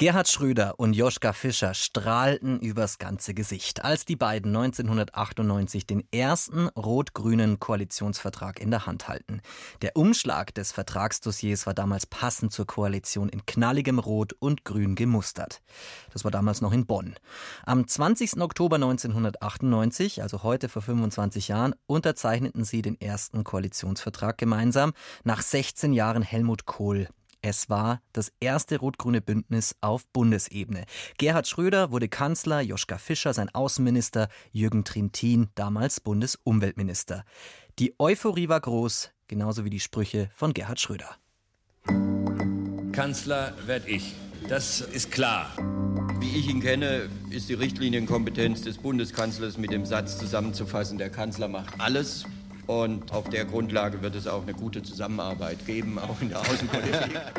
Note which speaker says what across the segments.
Speaker 1: Gerhard Schröder und Joschka Fischer strahlten übers ganze Gesicht, als die beiden 1998 den ersten rot-grünen Koalitionsvertrag in der Hand halten. Der Umschlag des Vertragsdossiers war damals passend zur Koalition in knalligem Rot und Grün gemustert. Das war damals noch in Bonn. Am 20. Oktober 1998, also heute vor 25 Jahren, unterzeichneten sie den ersten Koalitionsvertrag gemeinsam, nach 16 Jahren Helmut Kohl es war das erste rot-grüne Bündnis auf Bundesebene. Gerhard Schröder wurde Kanzler, Joschka Fischer sein Außenminister, Jürgen Trintin damals Bundesumweltminister. Die Euphorie war groß, genauso wie die Sprüche von Gerhard Schröder.
Speaker 2: Kanzler werde ich. Das ist klar.
Speaker 3: Wie ich ihn kenne, ist die Richtlinienkompetenz des Bundeskanzlers mit dem Satz zusammenzufassen, der Kanzler macht alles, und auf der Grundlage wird es auch eine gute Zusammenarbeit geben, auch in der Außenpolitik.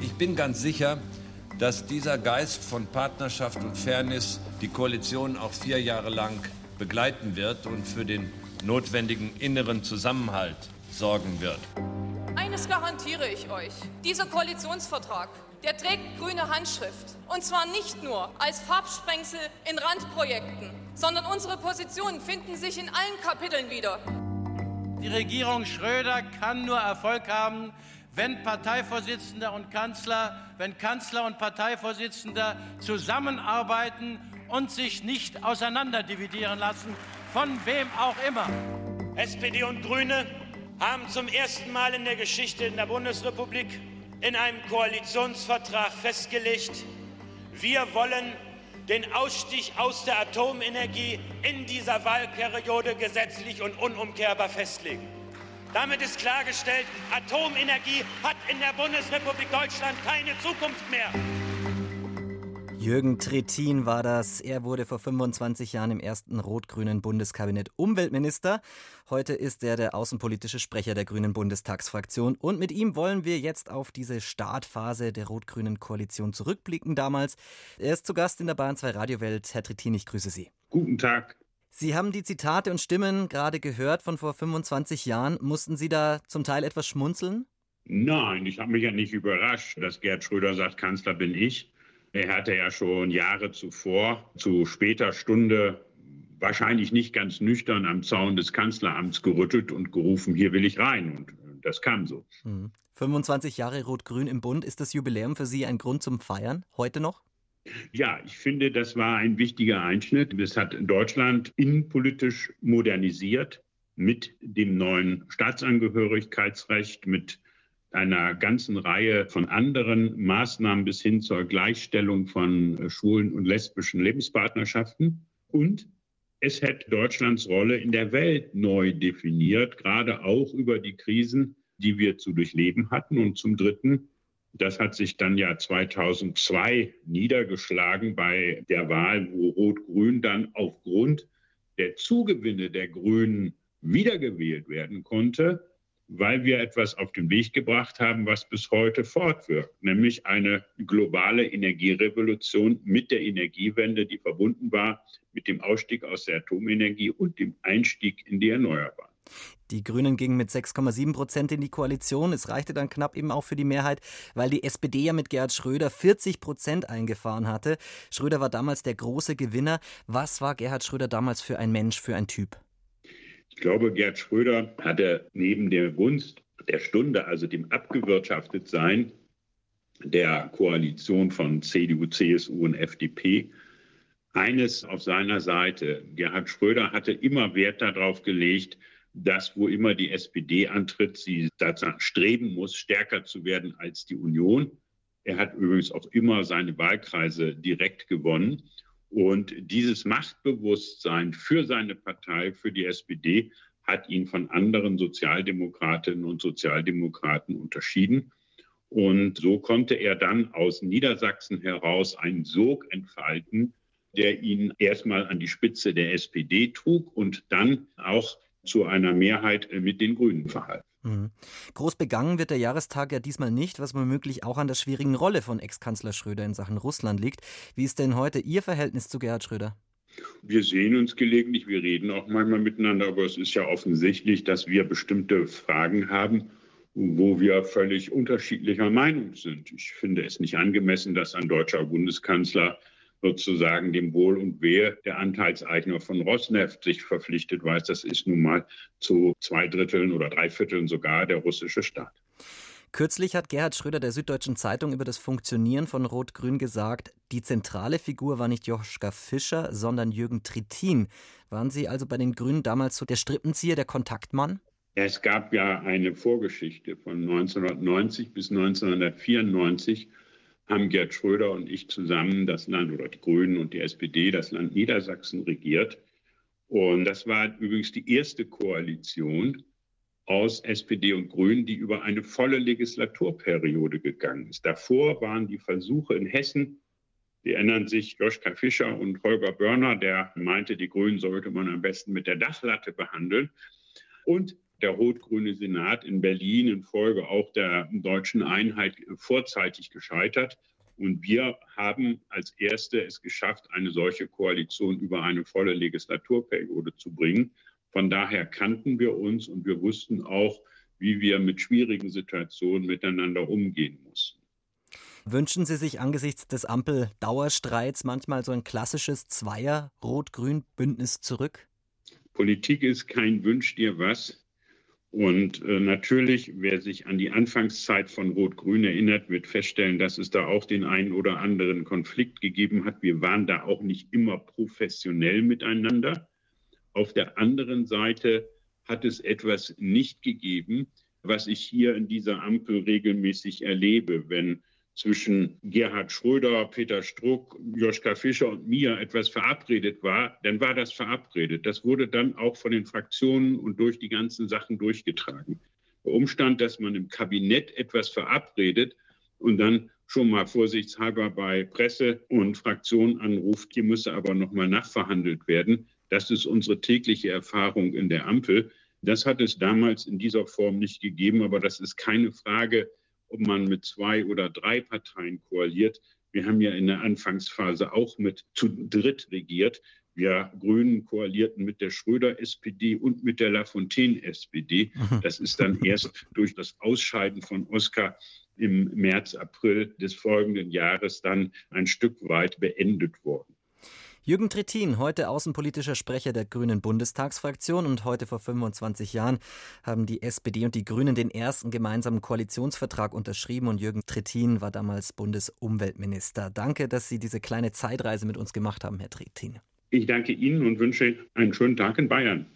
Speaker 2: Ich bin ganz sicher, dass dieser Geist von Partnerschaft und Fairness die Koalition auch vier Jahre lang begleiten wird und für den notwendigen inneren Zusammenhalt sorgen wird.
Speaker 4: Eines garantiere ich euch. Dieser Koalitionsvertrag, der trägt grüne Handschrift. Und zwar nicht nur als Farbsprengsel in Randprojekten, sondern unsere Positionen finden sich in allen Kapiteln wieder.
Speaker 5: Die Regierung Schröder kann nur Erfolg haben, wenn Parteivorsitzender und Kanzler, wenn Kanzler und Parteivorsitzender zusammenarbeiten und sich nicht auseinanderdividieren lassen, von wem auch immer.
Speaker 6: SPD und Grüne haben zum ersten Mal in der Geschichte in der Bundesrepublik in einem Koalitionsvertrag festgelegt, wir wollen den Ausstieg aus der Atomenergie in dieser Wahlperiode gesetzlich und unumkehrbar festlegen. Damit ist klargestellt, Atomenergie hat in der Bundesrepublik Deutschland keine Zukunft mehr.
Speaker 1: Jürgen Trittin war das. Er wurde vor 25 Jahren im ersten rot-grünen Bundeskabinett Umweltminister. Heute ist er der außenpolitische Sprecher der Grünen Bundestagsfraktion. Und mit ihm wollen wir jetzt auf diese Startphase der rot-grünen Koalition zurückblicken damals. Er ist zu Gast in der Bahn 2 Radiowelt. Herr Trittin, ich grüße Sie.
Speaker 7: Guten Tag.
Speaker 1: Sie haben die Zitate und Stimmen gerade gehört von vor 25 Jahren. Mussten Sie da zum Teil etwas schmunzeln?
Speaker 7: Nein, ich habe mich ja nicht überrascht, dass Gerd Schröder sagt, Kanzler bin ich. Er hatte ja schon Jahre zuvor zu später Stunde wahrscheinlich nicht ganz nüchtern am Zaun des Kanzleramts gerüttelt und gerufen, hier will ich rein. Und das kam so.
Speaker 1: 25 hm. Jahre Rot-Grün im Bund, ist das Jubiläum für Sie ein Grund zum Feiern, heute noch?
Speaker 7: Ja, ich finde, das war ein wichtiger Einschnitt. Es hat Deutschland innenpolitisch modernisiert mit dem neuen Staatsangehörigkeitsrecht, mit einer ganzen Reihe von anderen Maßnahmen bis hin zur Gleichstellung von äh, schwulen und lesbischen Lebenspartnerschaften. Und es hat Deutschlands Rolle in der Welt neu definiert, gerade auch über die Krisen, die wir zu durchleben hatten. Und zum Dritten, das hat sich dann ja 2002 niedergeschlagen bei der Wahl, wo Rot-Grün dann aufgrund der Zugewinne der Grünen wiedergewählt werden konnte weil wir etwas auf den Weg gebracht haben, was bis heute fortwirkt, nämlich eine globale Energierevolution mit der Energiewende, die verbunden war mit dem Ausstieg aus der Atomenergie und dem Einstieg in die Erneuerbaren.
Speaker 1: Die Grünen gingen mit 6,7 Prozent in die Koalition. Es reichte dann knapp eben auch für die Mehrheit, weil die SPD ja mit Gerhard Schröder 40 Prozent eingefahren hatte. Schröder war damals der große Gewinner. Was war Gerhard Schröder damals für ein Mensch, für ein Typ?
Speaker 7: Ich glaube, Gerd Schröder hatte neben der Gunst der Stunde, also dem Abgewirtschaftetsein der Koalition von CDU, CSU und FDP, eines auf seiner Seite. Gerhard Schröder hatte immer Wert darauf gelegt, dass wo immer die SPD antritt, sie dazu streben muss, stärker zu werden als die Union. Er hat übrigens auch immer seine Wahlkreise direkt gewonnen. Und dieses Machtbewusstsein für seine Partei, für die SPD, hat ihn von anderen Sozialdemokratinnen und Sozialdemokraten unterschieden. Und so konnte er dann aus Niedersachsen heraus einen Sog entfalten, der ihn erstmal an die Spitze der SPD trug und dann auch zu einer Mehrheit mit den Grünen verhalf.
Speaker 1: Mhm. Groß begangen wird der Jahrestag ja diesmal nicht, was womöglich auch an der schwierigen Rolle von Ex-Kanzler Schröder in Sachen Russland liegt. Wie ist denn heute Ihr Verhältnis zu Gerhard Schröder?
Speaker 7: Wir sehen uns gelegentlich, wir reden auch manchmal miteinander, aber es ist ja offensichtlich, dass wir bestimmte Fragen haben, wo wir völlig unterschiedlicher Meinung sind. Ich finde es nicht angemessen, dass ein deutscher Bundeskanzler sozusagen dem Wohl und Wehe der Anteilseigner von Rosneft sich verpflichtet weiß. Das ist nun mal zu zwei Dritteln oder drei Vierteln sogar der russische Staat.
Speaker 1: Kürzlich hat Gerhard Schröder der Süddeutschen Zeitung über das Funktionieren von Rot-Grün gesagt, die zentrale Figur war nicht Joschka Fischer, sondern Jürgen Trittin. Waren Sie also bei den Grünen damals so der Strippenzieher, der Kontaktmann?
Speaker 7: Es gab ja eine Vorgeschichte von 1990 bis 1994 haben Gerd Schröder und ich zusammen das Land oder die Grünen und die SPD das Land Niedersachsen regiert. Und das war übrigens die erste Koalition, aus SPD und Grünen, die über eine volle Legislaturperiode gegangen ist. Davor waren die Versuche in Hessen, die erinnern sich Joschka Fischer und Holger Börner, der meinte, die Grünen sollte man am besten mit der Dachlatte behandeln. Und der rot-grüne Senat in Berlin infolge auch der deutschen Einheit vorzeitig gescheitert. Und wir haben als Erste es geschafft, eine solche Koalition über eine volle Legislaturperiode zu bringen. Von daher kannten wir uns und wir wussten auch, wie wir mit schwierigen Situationen miteinander umgehen mussten.
Speaker 1: Wünschen Sie sich angesichts des Ampel-Dauerstreits manchmal so ein klassisches Zweier-Rot-Grün-Bündnis zurück?
Speaker 7: Politik ist kein Wünsch dir was. Und äh, natürlich, wer sich an die Anfangszeit von Rot-Grün erinnert, wird feststellen, dass es da auch den einen oder anderen Konflikt gegeben hat. Wir waren da auch nicht immer professionell miteinander. Auf der anderen Seite hat es etwas nicht gegeben, was ich hier in dieser Ampel regelmäßig erlebe, wenn zwischen Gerhard Schröder, Peter Struck, Joschka Fischer und mir etwas verabredet war, dann war das verabredet. Das wurde dann auch von den Fraktionen und durch die ganzen Sachen durchgetragen. Der Umstand, dass man im Kabinett etwas verabredet und dann schon mal vorsichtshalber bei Presse und Fraktionen anruft, hier müsse aber noch mal nachverhandelt werden, das ist unsere tägliche Erfahrung in der Ampel. Das hat es damals in dieser Form nicht gegeben, aber das ist keine Frage, ob man mit zwei oder drei Parteien koaliert. Wir haben ja in der Anfangsphase auch mit zu dritt regiert. Wir Grünen koalierten mit der Schröder-SPD und mit der Lafontaine-SPD. Mhm. Das ist dann erst durch das Ausscheiden von Oskar im März, April des folgenden Jahres dann ein Stück weit beendet worden.
Speaker 1: Jürgen Trittin, heute außenpolitischer Sprecher der Grünen Bundestagsfraktion und heute vor 25 Jahren haben die SPD und die Grünen den ersten gemeinsamen Koalitionsvertrag unterschrieben und Jürgen Trittin war damals Bundesumweltminister. Danke, dass Sie diese kleine Zeitreise mit uns gemacht haben, Herr Trittin.
Speaker 7: Ich danke Ihnen und wünsche einen schönen Tag in Bayern.